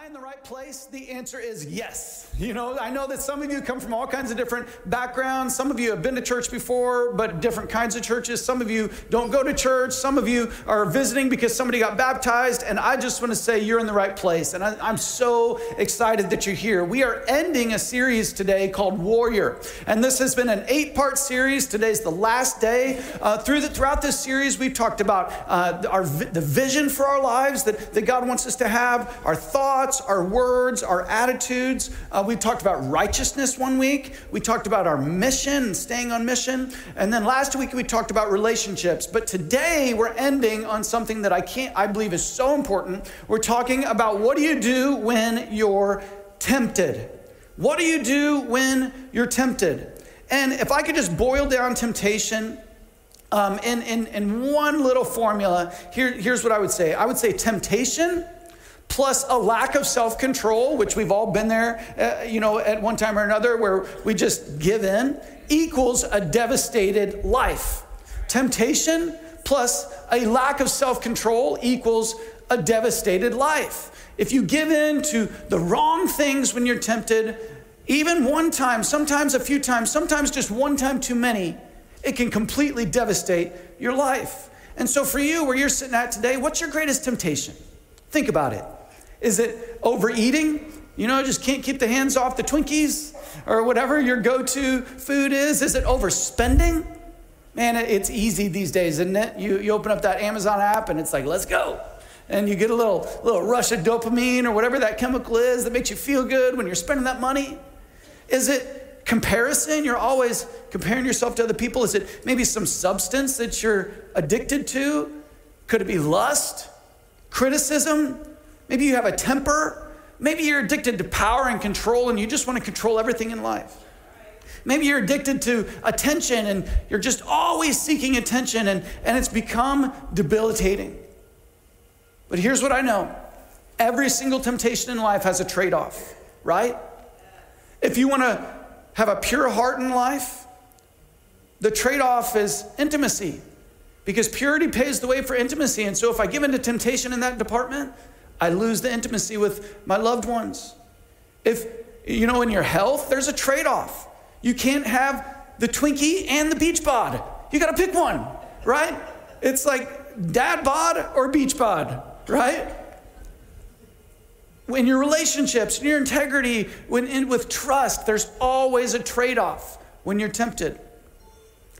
I in the right place? The answer is yes. You know, I know that some of you come from all kinds of different backgrounds. Some of you have been to church before, but different kinds of churches. Some of you don't go to church. Some of you are visiting because somebody got baptized. And I just want to say you're in the right place. And I, am so excited that you're here. We are ending a series today called Warrior. And this has been an eight part series. Today's the last day. Uh, through the, throughout this series, we've talked about uh, our, the vision for our lives that, that God wants us to have, our thoughts thoughts, our words, our attitudes. Uh, we talked about righteousness one week. We talked about our mission staying on mission. And then last week we talked about relationships. But today we're ending on something that I can't, I believe is so important. We're talking about what do you do when you're tempted? What do you do when you're tempted? And if I could just boil down temptation um, in, in, in one little formula, here, here's what I would say I would say temptation plus a lack of self control, which we've all been there, uh, you know, at one time or another, where we just give in, equals a devastated life. Temptation plus a lack of self control equals a devastated life. If you give in to the wrong things when you're tempted, even one time, sometimes a few times, sometimes just one time too many, it can completely devastate your life. And so, for you, where you're sitting at today, what's your greatest temptation? Think about it. Is it overeating? You know, just can't keep the hands off the Twinkies or whatever your go to food is? Is it overspending? Man, it's easy these days, isn't it? You, you open up that Amazon app and it's like, let's go. And you get a little, little rush of dopamine or whatever that chemical is that makes you feel good when you're spending that money. Is it comparison? You're always comparing yourself to other people. Is it maybe some substance that you're addicted to? Could it be lust? Criticism? Maybe you have a temper. Maybe you're addicted to power and control and you just want to control everything in life. Maybe you're addicted to attention and you're just always seeking attention and, and it's become debilitating. But here's what I know every single temptation in life has a trade off, right? If you want to have a pure heart in life, the trade off is intimacy because purity pays the way for intimacy. And so if I give in to temptation in that department, I lose the intimacy with my loved ones. If, you know, in your health, there's a trade off. You can't have the Twinkie and the beach bod. You got to pick one, right? It's like dad bod or beach bod, right? In your relationships, in your integrity, when in, with trust, there's always a trade off when you're tempted.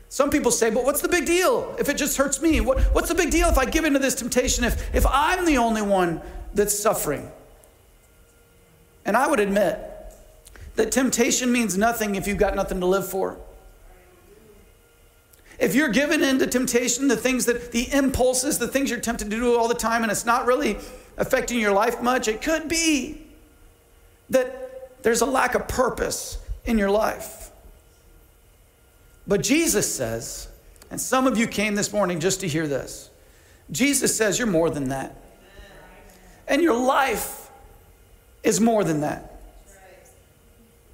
Some people say, but what's the big deal if it just hurts me? What, what's the big deal if I give into this temptation if, if I'm the only one that's suffering. And I would admit that temptation means nothing if you've got nothing to live for. If you're given into temptation, the things that, the impulses, the things you're tempted to do all the time, and it's not really affecting your life much, it could be that there's a lack of purpose in your life. But Jesus says, and some of you came this morning just to hear this Jesus says, You're more than that. And your life is more than that.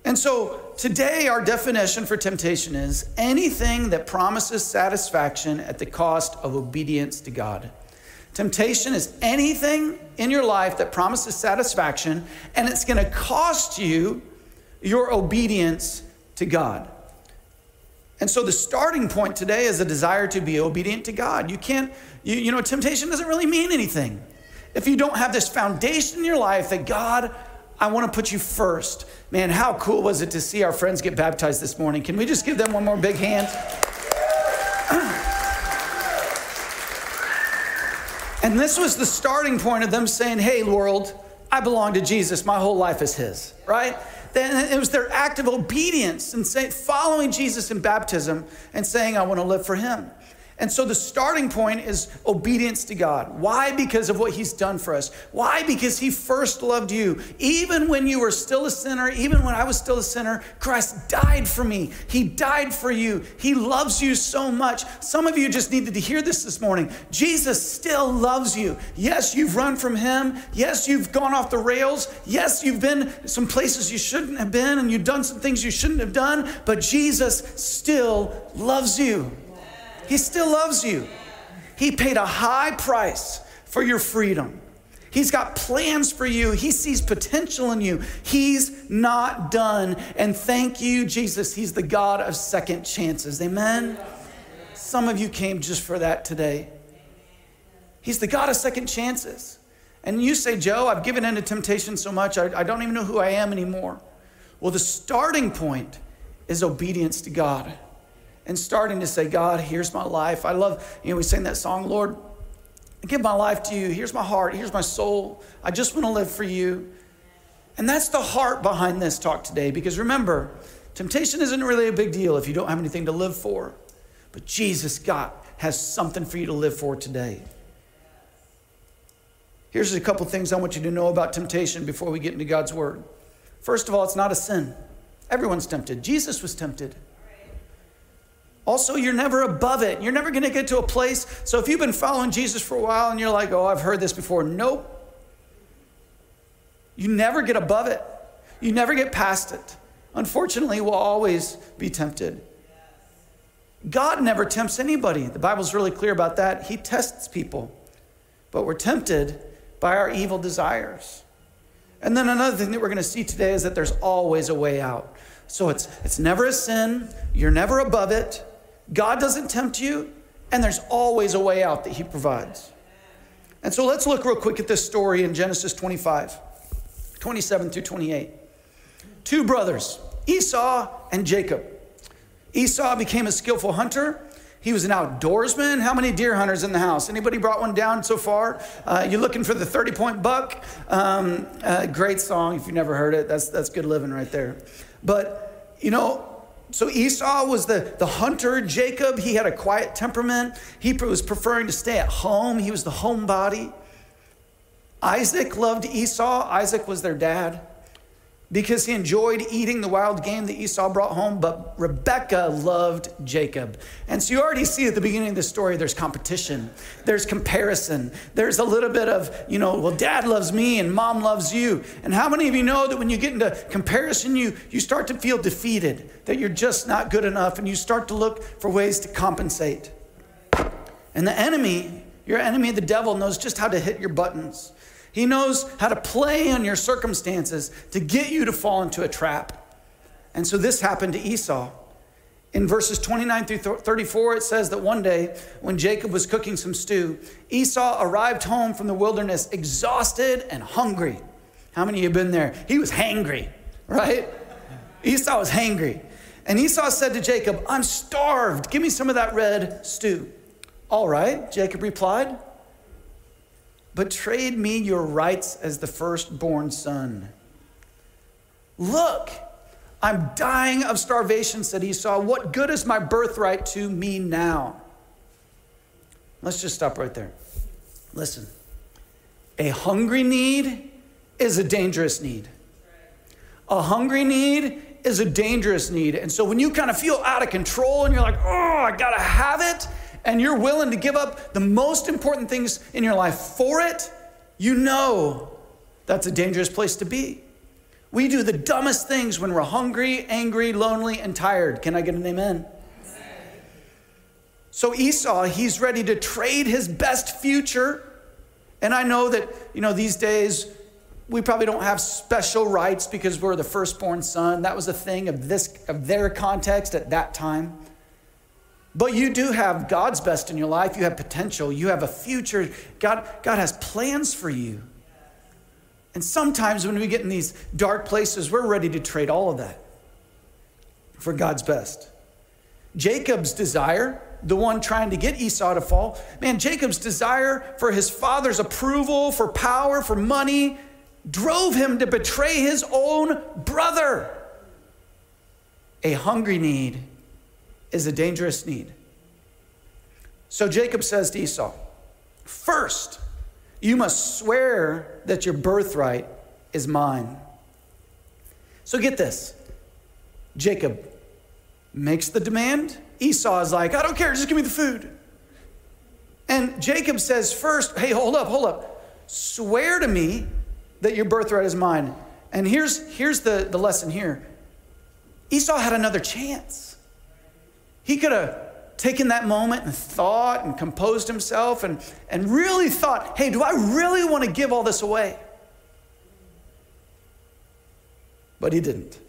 And so today, our definition for temptation is anything that promises satisfaction at the cost of obedience to God. Temptation is anything in your life that promises satisfaction, and it's going to cost you your obedience to God. And so the starting point today is a desire to be obedient to God. You can't, you, you know, temptation doesn't really mean anything if you don't have this foundation in your life that God, I want to put you first. Man, how cool was it to see our friends get baptized this morning? Can we just give them one more big hand? and this was the starting point of them saying, Hey, world, I belong to Jesus. My whole life is His, right? Then it was their act of obedience and say, following Jesus in baptism and saying, I want to live for Him. And so the starting point is obedience to God. Why? Because of what He's done for us. Why? Because He first loved you. Even when you were still a sinner, even when I was still a sinner, Christ died for me. He died for you. He loves you so much. Some of you just needed to hear this this morning. Jesus still loves you. Yes, you've run from Him. Yes, you've gone off the rails. Yes, you've been some places you shouldn't have been and you've done some things you shouldn't have done, but Jesus still loves you. He still loves you. He paid a high price for your freedom. He's got plans for you. He sees potential in you. He's not done. And thank you, Jesus. He's the God of second chances. Amen. Some of you came just for that today. He's the God of second chances. And you say, Joe, I've given in to temptation so much, I, I don't even know who I am anymore. Well, the starting point is obedience to God and starting to say, God, here's my life. I love, you know, we sing that song, Lord, I give my life to you. Here's my heart. Here's my soul. I just want to live for you. And that's the heart behind this talk today because remember, temptation isn't really a big deal if you don't have anything to live for. But Jesus, God, has something for you to live for today. Here's a couple things I want you to know about temptation before we get into God's word. First of all, it's not a sin. Everyone's tempted. Jesus was tempted. Also, you're never above it. You're never going to get to a place. So, if you've been following Jesus for a while and you're like, oh, I've heard this before, nope. You never get above it, you never get past it. Unfortunately, we'll always be tempted. God never tempts anybody. The Bible's really clear about that. He tests people, but we're tempted by our evil desires. And then another thing that we're going to see today is that there's always a way out. So it's, it's never a sin, you're never above it. God doesn't tempt you, and there's always a way out that He provides. And so let's look real quick at this story in Genesis 25, 27 through 28. Two brothers, Esau and Jacob. Esau became a skillful hunter. He was an outdoorsman. How many deer hunters in the house? Anybody brought one down so far? Uh, you looking for the 30 point buck? Um, uh, great song if you've never heard it. That's, that's good living right there. But, you know, so Esau was the, the hunter. Jacob, he had a quiet temperament. He was preferring to stay at home. He was the homebody. Isaac loved Esau. Isaac was their dad because he enjoyed eating the wild game that Esau brought home, but Rebekah loved Jacob. And so you already see at the beginning of the story there's competition, there's comparison, there's a little bit of, you know, well, dad loves me and mom loves you. And how many of you know that when you get into comparison, you, you start to feel defeated, that you're just not good enough, and you start to look for ways to compensate? And the enemy, your enemy, the devil, knows just how to hit your buttons. He knows how to play on your circumstances to get you to fall into a trap. And so this happened to Esau. In verses 29 through 34, it says that one day when Jacob was cooking some stew, Esau arrived home from the wilderness exhausted and hungry. How many of you have been there? He was hangry, right? Esau was hangry. And Esau said to Jacob, I'm starved. Give me some of that red stew. All right, Jacob replied but trade me your rights as the firstborn son. Look, I'm dying of starvation, said Esau. What good is my birthright to me now? Let's just stop right there. Listen, a hungry need is a dangerous need. A hungry need is a dangerous need. And so when you kind of feel out of control and you're like, oh, I gotta have it, and you're willing to give up the most important things in your life for it, you know that's a dangerous place to be. We do the dumbest things when we're hungry, angry, lonely, and tired. Can I get an amen? So Esau, he's ready to trade his best future. And I know that, you know, these days we probably don't have special rights because we're the firstborn son. That was a thing of this of their context at that time. But you do have God's best in your life. You have potential. You have a future. God, God has plans for you. And sometimes when we get in these dark places, we're ready to trade all of that for God's best. Jacob's desire, the one trying to get Esau to fall, man, Jacob's desire for his father's approval, for power, for money, drove him to betray his own brother. A hungry need is a dangerous need. So Jacob says to Esau, First, you must swear that your birthright is mine. So get this Jacob makes the demand. Esau is like, I don't care, just give me the food. And Jacob says, First, hey, hold up, hold up. Swear to me that your birthright is mine. And here's, here's the, the lesson here Esau had another chance. He could have taken that moment and thought and composed himself and, and really thought, hey, do I really want to give all this away? But he didn't.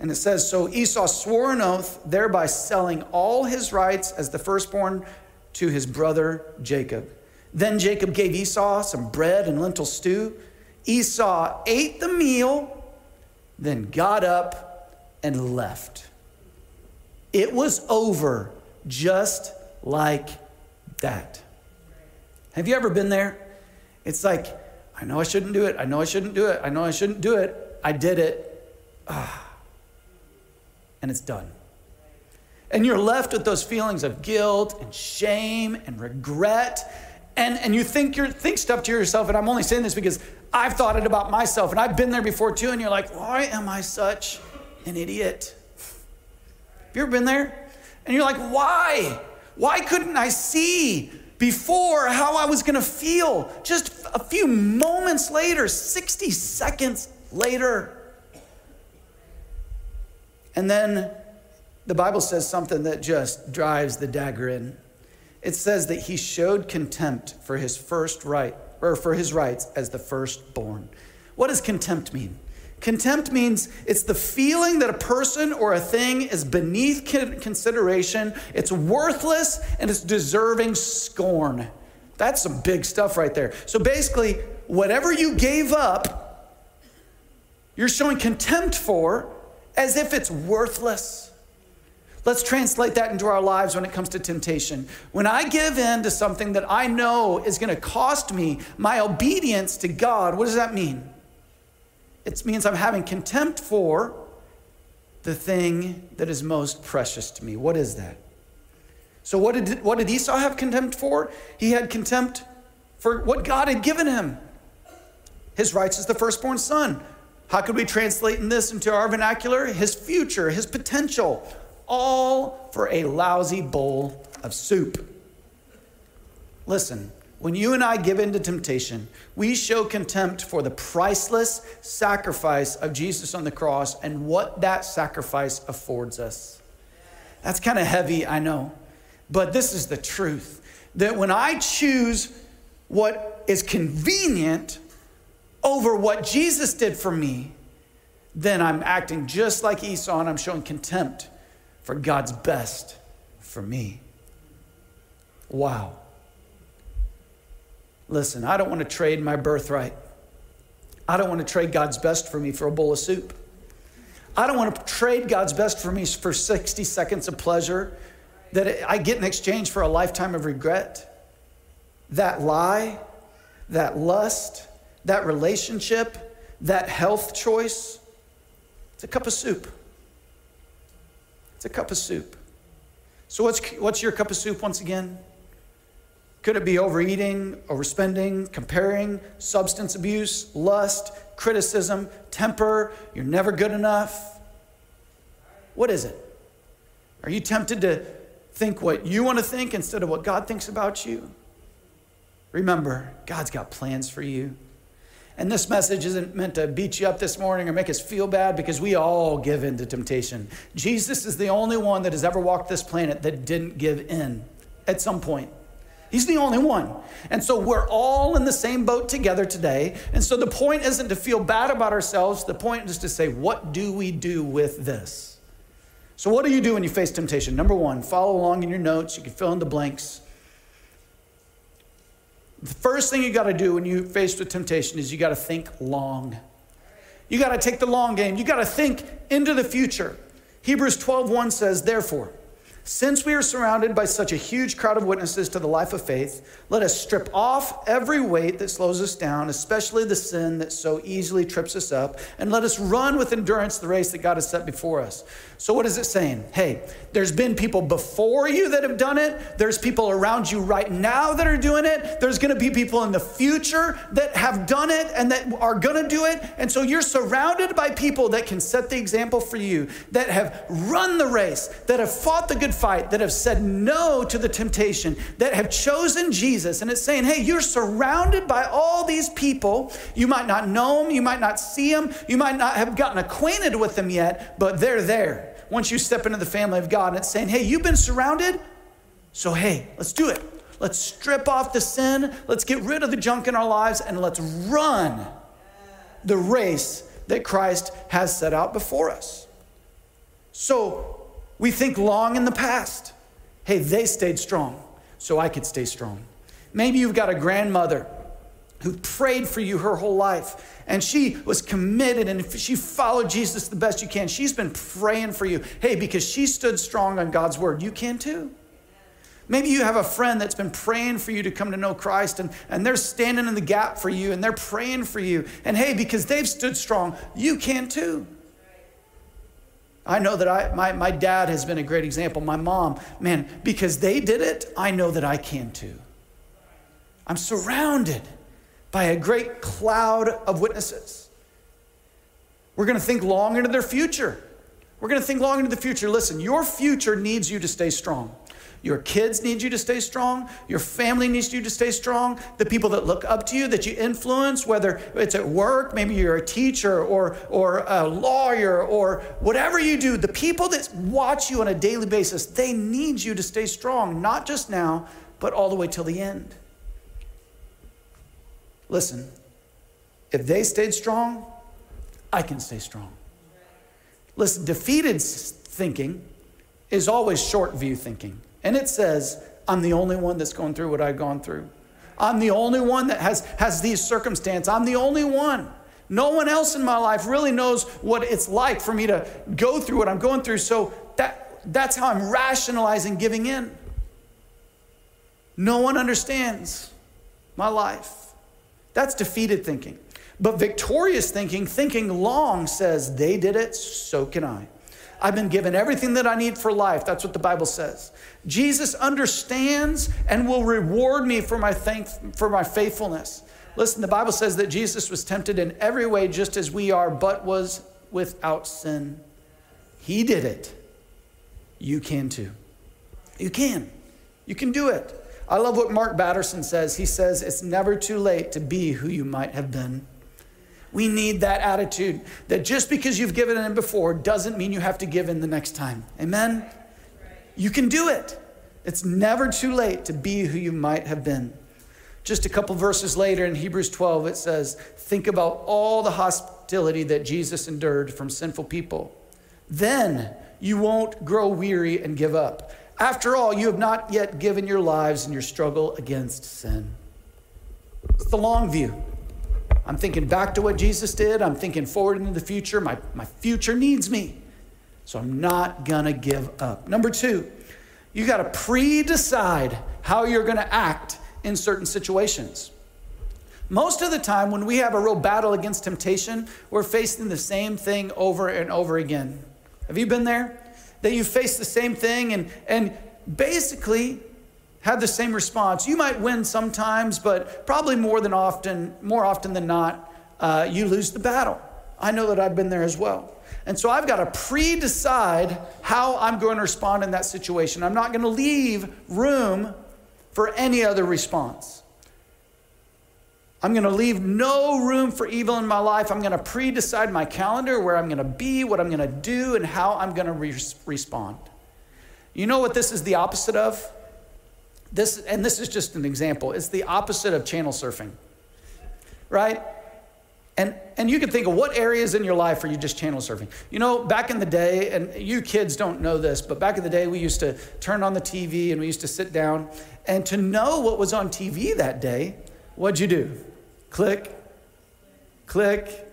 And it says, So Esau swore an oath, thereby selling all his rights as the firstborn to his brother Jacob. Then Jacob gave Esau some bread and lentil stew. Esau ate the meal, then got up and left. It was over just like that. Have you ever been there? It's like, I know I shouldn't do it. I know I shouldn't do it. I know I shouldn't do it. I did it. Ah. And it's done. And you're left with those feelings of guilt and shame and regret. And, and you think you're think stuff to yourself, and I'm only saying this because I've thought it about myself, and I've been there before too, and you're like, why am I such an idiot? You ever been there? And you're like, why? Why couldn't I see before how I was gonna feel just a few moments later, 60 seconds later? And then the Bible says something that just drives the dagger in. It says that he showed contempt for his first right, or for his rights as the firstborn. What does contempt mean? Contempt means it's the feeling that a person or a thing is beneath consideration, it's worthless, and it's deserving scorn. That's some big stuff right there. So basically, whatever you gave up, you're showing contempt for as if it's worthless. Let's translate that into our lives when it comes to temptation. When I give in to something that I know is going to cost me my obedience to God, what does that mean? It means I'm having contempt for the thing that is most precious to me. What is that? So, what did, what did Esau have contempt for? He had contempt for what God had given him his rights as the firstborn son. How could we translate in this into our vernacular? His future, his potential all for a lousy bowl of soup. Listen, when you and I give in to temptation, we show contempt for the priceless sacrifice of Jesus on the cross and what that sacrifice affords us. That's kind of heavy, I know, but this is the truth that when I choose what is convenient over what Jesus did for me, then I'm acting just like Esau and I'm showing contempt for God's best for me. Wow. Listen, I don't want to trade my birthright. I don't want to trade God's best for me for a bowl of soup. I don't want to trade God's best for me for 60 seconds of pleasure that I get in exchange for a lifetime of regret. That lie, that lust, that relationship, that health choice, it's a cup of soup. It's a cup of soup. So, what's, what's your cup of soup once again? Could it be overeating, overspending, comparing, substance abuse, lust, criticism, temper? You're never good enough? What is it? Are you tempted to think what you want to think instead of what God thinks about you? Remember, God's got plans for you. And this message isn't meant to beat you up this morning or make us feel bad because we all give in to temptation. Jesus is the only one that has ever walked this planet that didn't give in at some point. He's the only one. And so we're all in the same boat together today. And so the point isn't to feel bad about ourselves. The point is to say, what do we do with this? So, what do you do when you face temptation? Number one, follow along in your notes. You can fill in the blanks. The first thing you got to do when you're faced with temptation is you got to think long. You got to take the long game. You got to think into the future. Hebrews 12:1 says, "Therefore, since we are surrounded by such a huge crowd of witnesses to the life of faith, let us strip off every weight that slows us down, especially the sin that so easily trips us up, and let us run with endurance the race that God has set before us. So, what is it saying? Hey, there's been people before you that have done it, there's people around you right now that are doing it, there's gonna be people in the future that have done it and that are gonna do it. And so, you're surrounded by people that can set the example for you, that have run the race, that have fought the good fight, that have said no to the temptation, that have chosen Jesus. And it's saying, hey, you're surrounded by all these people. You might not know them, you might not see them, you might not have gotten acquainted with them yet, but they're there. once you step into the family of God. And it's saying, hey, you've been surrounded, so hey, let's do it. Let's strip off the sin, let's get rid of the junk in our lives, and let's run the race that Christ has set out before us. So we think long in the past. Hey, they stayed strong, so I could stay strong. Maybe you've got a grandmother who prayed for you her whole life and she was committed and she followed Jesus the best you can. She's been praying for you. Hey, because she stood strong on God's word, you can too. Maybe you have a friend that's been praying for you to come to know Christ and, and they're standing in the gap for you and they're praying for you. And hey, because they've stood strong, you can too. I know that I, my, my dad has been a great example. My mom, man, because they did it, I know that I can too. I'm surrounded by a great cloud of witnesses. We're going to think long into their future. We're going to think long into the future. Listen, your future needs you to stay strong. Your kids need you to stay strong. Your family needs you to stay strong. The people that look up to you, that you influence, whether it's at work, maybe you're a teacher or, or a lawyer or whatever you do, the people that watch you on a daily basis, they need you to stay strong, not just now, but all the way till the end. Listen, if they stayed strong, I can stay strong. Listen, defeated thinking is always short view thinking. And it says, I'm the only one that's going through what I've gone through. I'm the only one that has, has these circumstances. I'm the only one. No one else in my life really knows what it's like for me to go through what I'm going through. So that, that's how I'm rationalizing giving in. No one understands my life. That's defeated thinking. But victorious thinking, thinking long, says, They did it, so can I. I've been given everything that I need for life. That's what the Bible says. Jesus understands and will reward me for my thank for my faithfulness. Listen, the Bible says that Jesus was tempted in every way just as we are, but was without sin. He did it. You can too. You can. You can do it. I love what Mark Batterson says. He says, It's never too late to be who you might have been. We need that attitude that just because you've given in before doesn't mean you have to give in the next time. Amen? You can do it. It's never too late to be who you might have been. Just a couple verses later in Hebrews 12, it says, Think about all the hostility that Jesus endured from sinful people. Then you won't grow weary and give up. After all, you have not yet given your lives in your struggle against sin. It's the long view. I'm thinking back to what Jesus did. I'm thinking forward into the future. My, my future needs me. So I'm not going to give up. Number two, you got to pre decide how you're going to act in certain situations. Most of the time, when we have a real battle against temptation, we're facing the same thing over and over again. Have you been there? That you face the same thing and, and basically have the same response. You might win sometimes, but probably more than often, more often than not, uh, you lose the battle. I know that I've been there as well. And so I've got to pre decide how I'm going to respond in that situation. I'm not going to leave room for any other response. I'm going to leave no room for evil in my life. I'm going to pre decide my calendar, where I'm going to be, what I'm going to do, and how I'm going to re- respond. You know what this is the opposite of? This, and this is just an example, it's the opposite of channel surfing, right? And, and you can think of what areas in your life are you just channel surfing? You know, back in the day, and you kids don't know this, but back in the day, we used to turn on the TV and we used to sit down. And to know what was on TV that day, what'd you do? Click, click,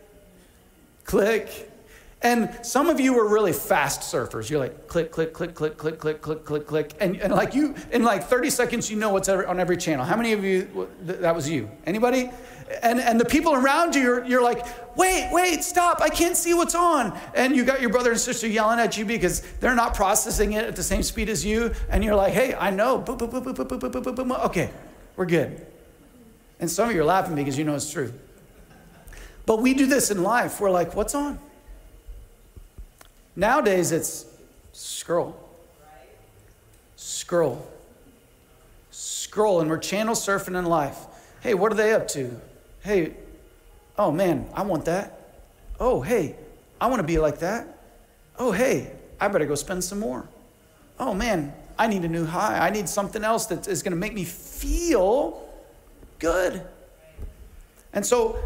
click, and some of you were really fast surfers. You're like click, click, click, click, click, click, click, click, click, and, and like you in like 30 seconds you know what's on every channel. How many of you that was you? Anybody? And and the people around you, you're, you're like, wait, wait, stop! I can't see what's on. And you got your brother and sister yelling at you because they're not processing it at the same speed as you. And you're like, hey, I know. Okay, we're good. And some of you are laughing because you know it's true. But we do this in life. We're like, what's on? Nowadays, it's scroll, scroll, scroll, and we're channel surfing in life. Hey, what are they up to? Hey, oh man, I want that. Oh, hey, I want to be like that. Oh, hey, I better go spend some more. Oh man, I need a new high. I need something else that is going to make me feel good. And so,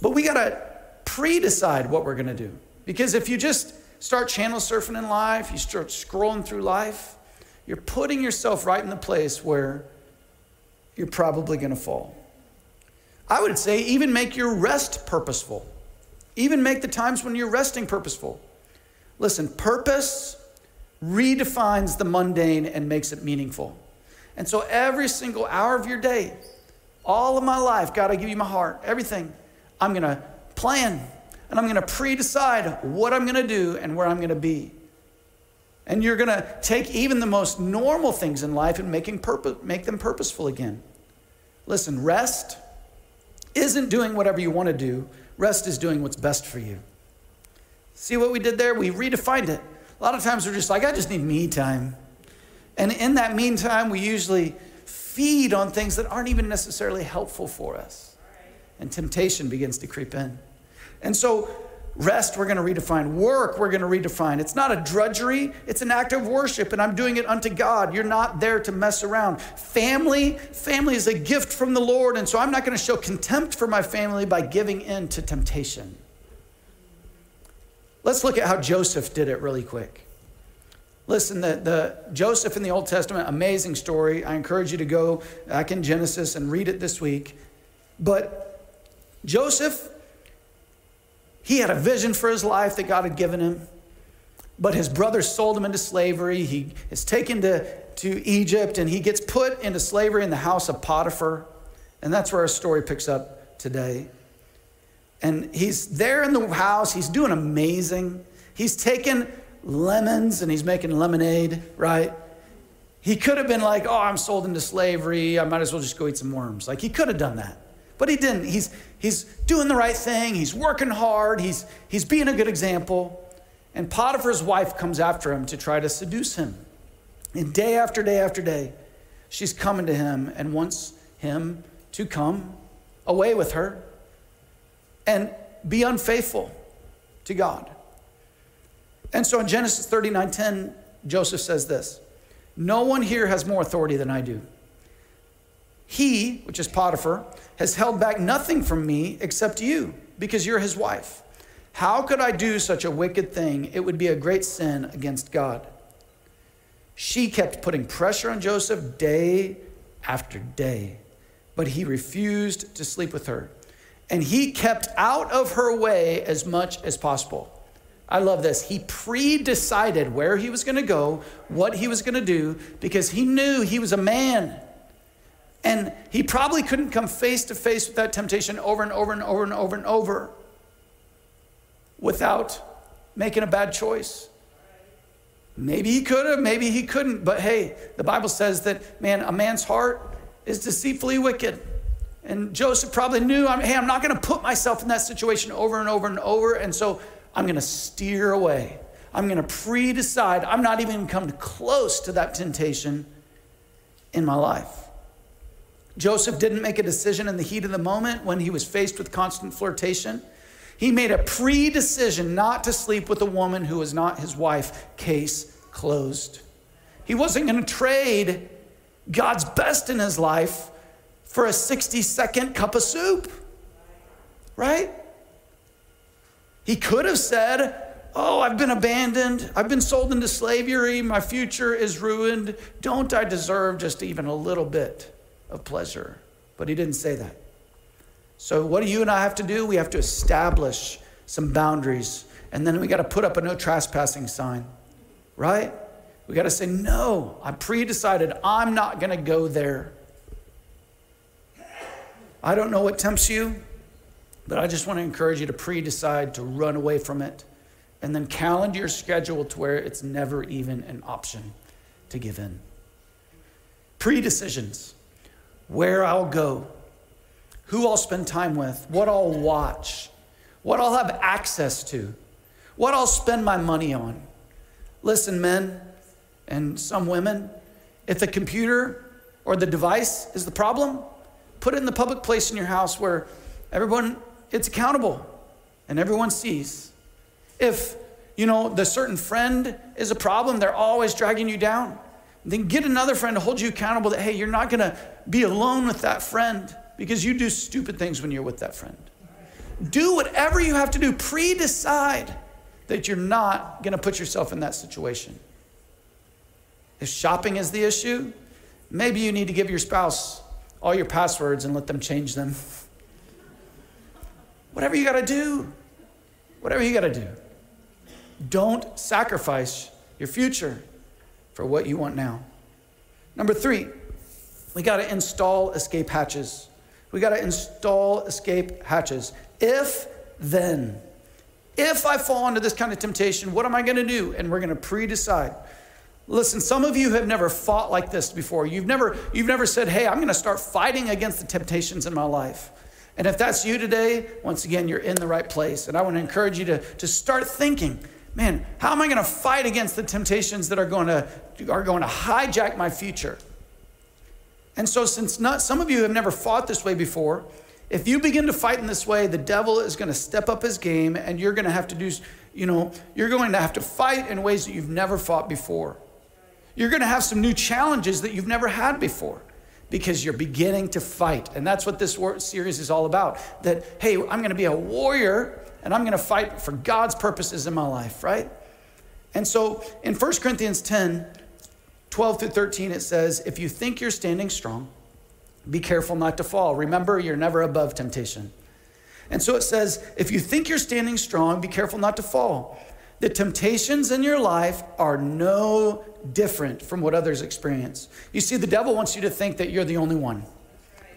but we got to pre decide what we're going to do. Because if you just start channel surfing in life, you start scrolling through life, you're putting yourself right in the place where you're probably going to fall. I would say even make your rest purposeful. Even make the times when you're resting purposeful. Listen, purpose redefines the mundane and makes it meaningful. And so every single hour of your day, all of my life, God, I give you my heart, everything, I'm going to plan and I'm going to pre decide what I'm going to do and where I'm going to be. And you're going to take even the most normal things in life and making purpose, make them purposeful again. Listen, rest isn't doing whatever you want to do, rest is doing what's best for you. See what we did there? We redefined it. A lot of times we're just like, I just need me time. And in that meantime, we usually feed on things that aren't even necessarily helpful for us. And temptation begins to creep in. And so, rest, we're going to redefine. Work, we're going to redefine. It's not a drudgery, it's an act of worship, and I'm doing it unto God. You're not there to mess around. Family, family is a gift from the Lord, and so I'm not going to show contempt for my family by giving in to temptation. Let's look at how Joseph did it really quick. Listen, the, the Joseph in the Old Testament, amazing story. I encourage you to go back in Genesis and read it this week. But Joseph he had a vision for his life that God had given him, but his brothers sold him into slavery. He is taken to, to Egypt and he gets put into slavery in the house of Potiphar. And that's where our story picks up today. And he's there in the house, he's doing amazing. He's taking lemons and he's making lemonade, right? He could have been like, oh, I'm sold into slavery. I might as well just go eat some worms. Like, he could have done that. But he didn't. He's, he's doing the right thing. He's working hard. He's, he's being a good example. And Potiphar's wife comes after him to try to seduce him. And day after day after day, she's coming to him and wants him to come away with her and be unfaithful to God. And so in Genesis 39 10, Joseph says this No one here has more authority than I do. He, which is Potiphar, has held back nothing from me except you, because you're his wife. How could I do such a wicked thing? It would be a great sin against God. She kept putting pressure on Joseph day after day, but he refused to sleep with her. And he kept out of her way as much as possible. I love this. He pre decided where he was going to go, what he was going to do, because he knew he was a man. And he probably couldn't come face to face with that temptation over and over and over and over and over without making a bad choice. Maybe he could have, maybe he couldn't, but hey, the Bible says that, man, a man's heart is deceitfully wicked. And Joseph probably knew, hey, I'm not going to put myself in that situation over and over and over. And so I'm going to steer away. I'm going to pre decide. I'm not even going to come close to that temptation in my life. Joseph didn't make a decision in the heat of the moment when he was faced with constant flirtation. He made a pre decision not to sleep with a woman who was not his wife. Case closed. He wasn't going to trade God's best in his life for a 60 second cup of soup, right? He could have said, Oh, I've been abandoned. I've been sold into slavery. My future is ruined. Don't I deserve just even a little bit of pleasure. But he didn't say that. So, what do you and I have to do? We have to establish some boundaries. And then we got to put up a no trespassing sign, right? We got to say, no, I pre decided I'm not going to go there. I don't know what tempts you, but I just want to encourage you to pre decide to run away from it and then calendar your schedule to where it's never even an option to give in. Pre decisions where I'll go, who I'll spend time with, what I'll watch, what I'll have access to, what I'll spend my money on. Listen, men and some women, if the computer or the device is the problem, put it in the public place in your house where everyone it's accountable and everyone sees. If you know, the certain friend is a problem, they're always dragging you down, then get another friend to hold you accountable that, hey, you're not gonna be alone with that friend because you do stupid things when you're with that friend. Do whatever you have to do, pre decide that you're not gonna put yourself in that situation. If shopping is the issue, maybe you need to give your spouse all your passwords and let them change them. Whatever you gotta do, whatever you gotta do. Don't sacrifice your future for what you want now. Number three, we gotta install escape hatches. We gotta install escape hatches. If then, if I fall into this kind of temptation, what am I gonna do? And we're gonna pre decide. Listen, some of you have never fought like this before. You've never, you've never said, hey, I'm going to start fighting against the temptations in my life. And if that's you today, once again, you're in the right place. And I want to encourage you to, to start thinking, man, how am I going to fight against the temptations that are going to, are going to hijack my future? And so, since not, some of you have never fought this way before, if you begin to fight in this way, the devil is going to step up his game and you're going to have to do, you know, you're going to have to fight in ways that you've never fought before. You're going to have some new challenges that you've never had before because you're beginning to fight. And that's what this series is all about. That, hey, I'm going to be a warrior and I'm going to fight for God's purposes in my life, right? And so in 1 Corinthians 10, 12 through 13, it says, If you think you're standing strong, be careful not to fall. Remember, you're never above temptation. And so it says, If you think you're standing strong, be careful not to fall. The temptations in your life are no different from what others experience. You see, the devil wants you to think that you're the only one,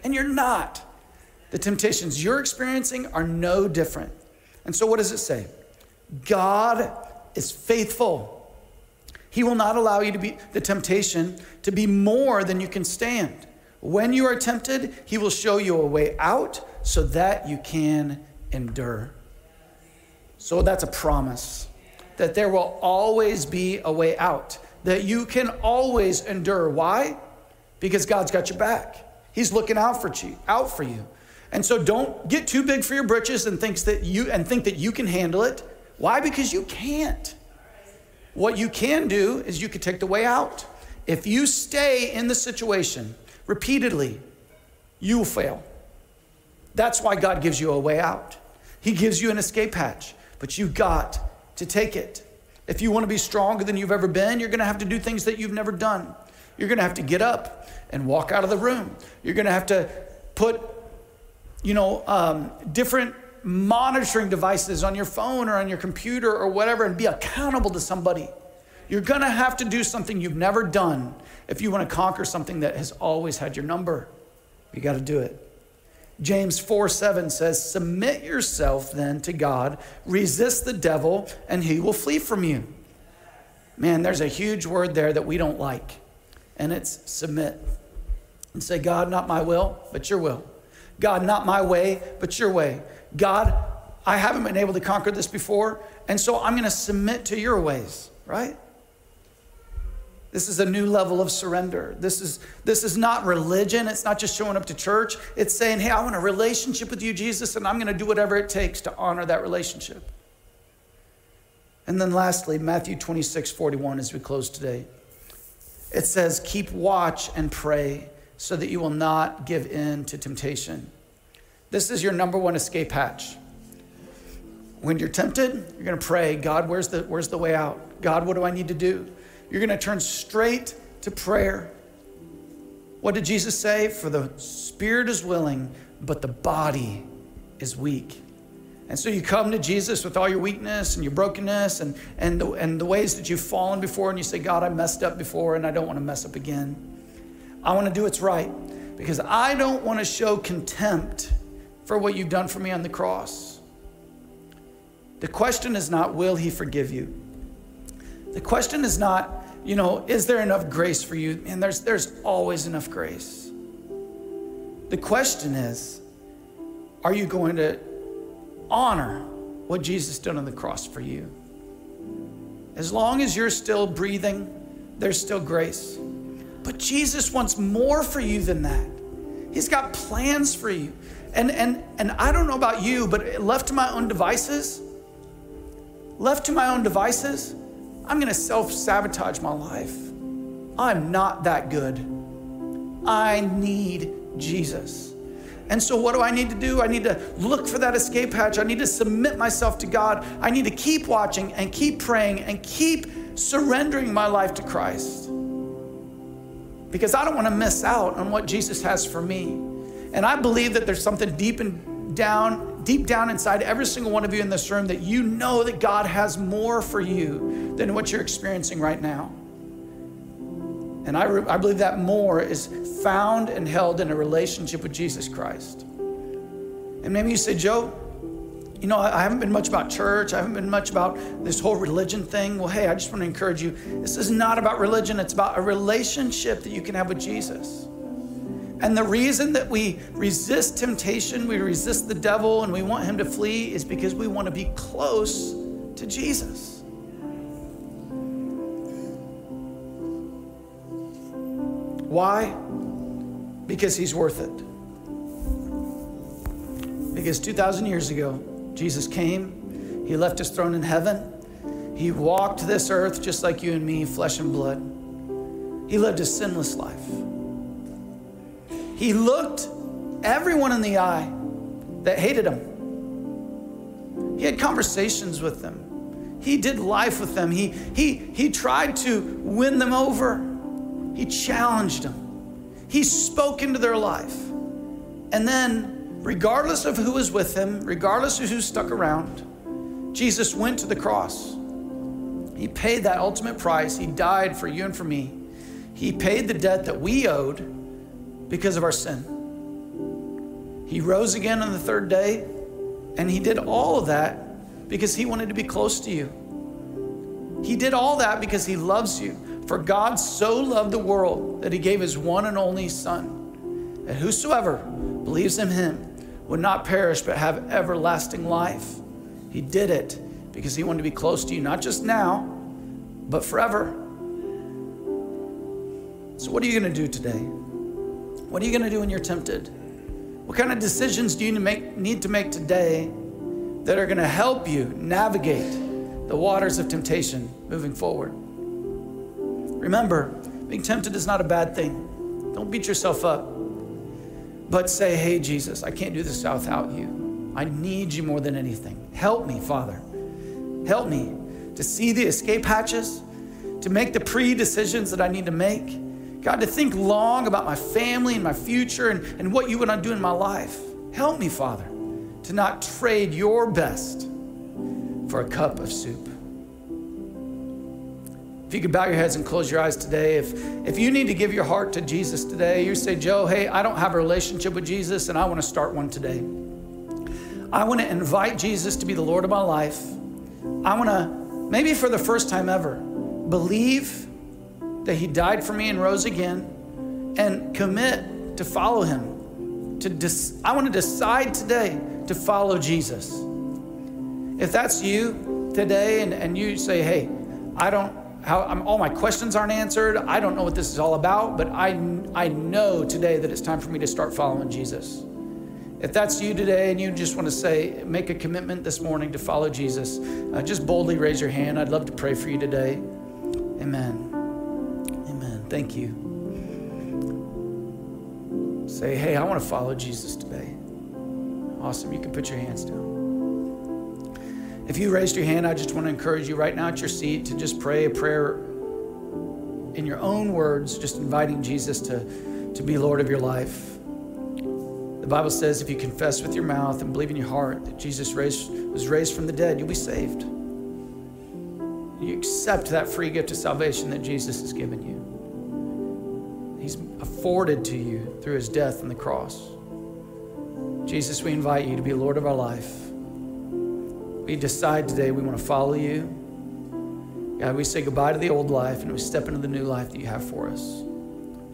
and you're not. The temptations you're experiencing are no different. And so, what does it say? God is faithful. He will not allow you to be the temptation to be more than you can stand. When you are tempted, He will show you a way out so that you can endure. So that's a promise that there will always be a way out, that you can always endure. Why? Because God's got your back. He's looking out for you, out for you. And so don't get too big for your britches and thinks that you and think that you can handle it. Why? Because you can't. What you can do is you can take the way out. If you stay in the situation repeatedly, you will fail. That's why God gives you a way out. He gives you an escape hatch, but you got to take it. If you want to be stronger than you've ever been, you're going to have to do things that you've never done. You're going to have to get up and walk out of the room. You're going to have to put, you know, um, different monitoring devices on your phone or on your computer or whatever and be accountable to somebody. You're going to have to do something you've never done if you want to conquer something that has always had your number. You got to do it. James 4 7 says, Submit yourself then to God, resist the devil, and he will flee from you. Man, there's a huge word there that we don't like, and it's submit. And say, God, not my will, but your will. God, not my way, but your way. God, I haven't been able to conquer this before, and so I'm going to submit to your ways, right? This is a new level of surrender. This is, this is not religion. It's not just showing up to church. It's saying, hey, I want a relationship with you, Jesus, and I'm going to do whatever it takes to honor that relationship. And then lastly, Matthew 26, 41, as we close today. It says, keep watch and pray so that you will not give in to temptation. This is your number one escape hatch. When you're tempted, you're going to pray, God, where's the, where's the way out? God, what do I need to do? You're going to turn straight to prayer. What did Jesus say? For the spirit is willing, but the body is weak. And so you come to Jesus with all your weakness and your brokenness and, and, the, and the ways that you've fallen before, and you say, God, I messed up before and I don't want to mess up again. I want to do what's right because I don't want to show contempt for what you've done for me on the cross. The question is not, will he forgive you? The question is not, you know, is there enough grace for you? And there's, there's always enough grace. The question is, are you going to honor what Jesus did on the cross for you? As long as you're still breathing, there's still grace. But Jesus wants more for you than that. He's got plans for you. And, and, and I don't know about you, but left to my own devices, left to my own devices, I'm going to self sabotage my life. I'm not that good. I need Jesus. And so, what do I need to do? I need to look for that escape hatch. I need to submit myself to God. I need to keep watching and keep praying and keep surrendering my life to Christ. Because I don't want to miss out on what Jesus has for me. And I believe that there's something deep and down, deep down inside every single one of you in this room that you know that God has more for you than what you're experiencing right now. And I, re- I believe that more is found and held in a relationship with Jesus Christ. And maybe you say, Joe, you know, I haven't been much about church. I haven't been much about this whole religion thing. Well, hey, I just want to encourage you. This is not about religion, it's about a relationship that you can have with Jesus. And the reason that we resist temptation, we resist the devil, and we want him to flee is because we want to be close to Jesus. Why? Because he's worth it. Because 2,000 years ago, Jesus came, he left his throne in heaven, he walked this earth just like you and me, flesh and blood. He lived a sinless life. He looked everyone in the eye that hated him. He had conversations with them. He did life with them. He, he, he tried to win them over. He challenged them. He spoke into their life. And then, regardless of who was with him, regardless of who stuck around, Jesus went to the cross. He paid that ultimate price. He died for you and for me. He paid the debt that we owed because of our sin. He rose again on the third day, and he did all of that because he wanted to be close to you. He did all that because he loves you. For God so loved the world that he gave his one and only Son, that whosoever believes in him would not perish but have everlasting life. He did it because he wanted to be close to you, not just now, but forever. So, what are you going to do today? What are you going to do when you're tempted? What kind of decisions do you need to make today that are going to help you navigate the waters of temptation moving forward? Remember, being tempted is not a bad thing. Don't beat yourself up. But say, hey, Jesus, I can't do this without you. I need you more than anything. Help me, Father. Help me to see the escape hatches, to make the pre decisions that I need to make. God, to think long about my family and my future and, and what you to do in my life. Help me, Father, to not trade your best for a cup of soup. If you could bow your heads and close your eyes today, if, if you need to give your heart to Jesus today, you say, Joe, hey, I don't have a relationship with Jesus and I want to start one today. I want to invite Jesus to be the Lord of my life. I want to, maybe for the first time ever, believe that He died for me and rose again and commit to follow Him. To dis- I want to decide today to follow Jesus. If that's you today and, and you say, hey, I don't how I'm, all my questions aren't answered. I don't know what this is all about, but I, I know today that it's time for me to start following Jesus. If that's you today and you just want to say, make a commitment this morning to follow Jesus, uh, just boldly raise your hand. I'd love to pray for you today. Amen. Thank you. Say, hey, I want to follow Jesus today. Awesome. You can put your hands down. If you raised your hand, I just want to encourage you right now at your seat to just pray a prayer in your own words, just inviting Jesus to, to be Lord of your life. The Bible says if you confess with your mouth and believe in your heart that Jesus raised, was raised from the dead, you'll be saved. You accept that free gift of salvation that Jesus has given you. Afforded to you through his death on the cross. Jesus, we invite you to be Lord of our life. We decide today we want to follow you. God, we say goodbye to the old life and we step into the new life that you have for us.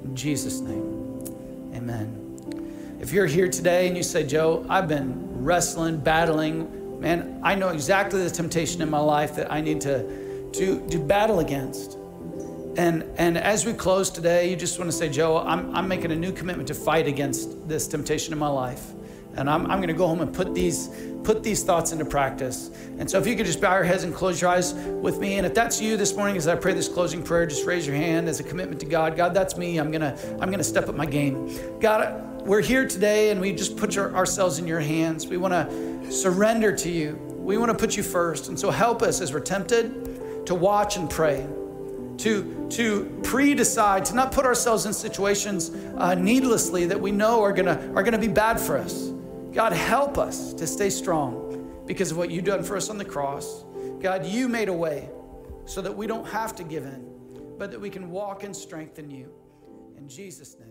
In Jesus' name, amen. If you're here today and you say, Joe, I've been wrestling, battling, man, I know exactly the temptation in my life that I need to, to, to battle against. And, and as we close today, you just want to say, Joe, I'm, I'm making a new commitment to fight against this temptation in my life. and I'm, I'm going to go home and put these put these thoughts into practice. And so if you could just bow your heads and close your eyes with me. And if that's you this morning as I pray this closing prayer, just raise your hand as a commitment to God. God, that's me. I'm gonna I'm gonna step up my game. God, we're here today and we just put your, ourselves in your hands. We want to surrender to you. We want to put you first. And so help us as we're tempted to watch and pray to, to pre-decide, to not put ourselves in situations uh, needlessly that we know are gonna, are gonna be bad for us. God, help us to stay strong because of what you've done for us on the cross. God, you made a way so that we don't have to give in, but that we can walk and strengthen you. In Jesus' name.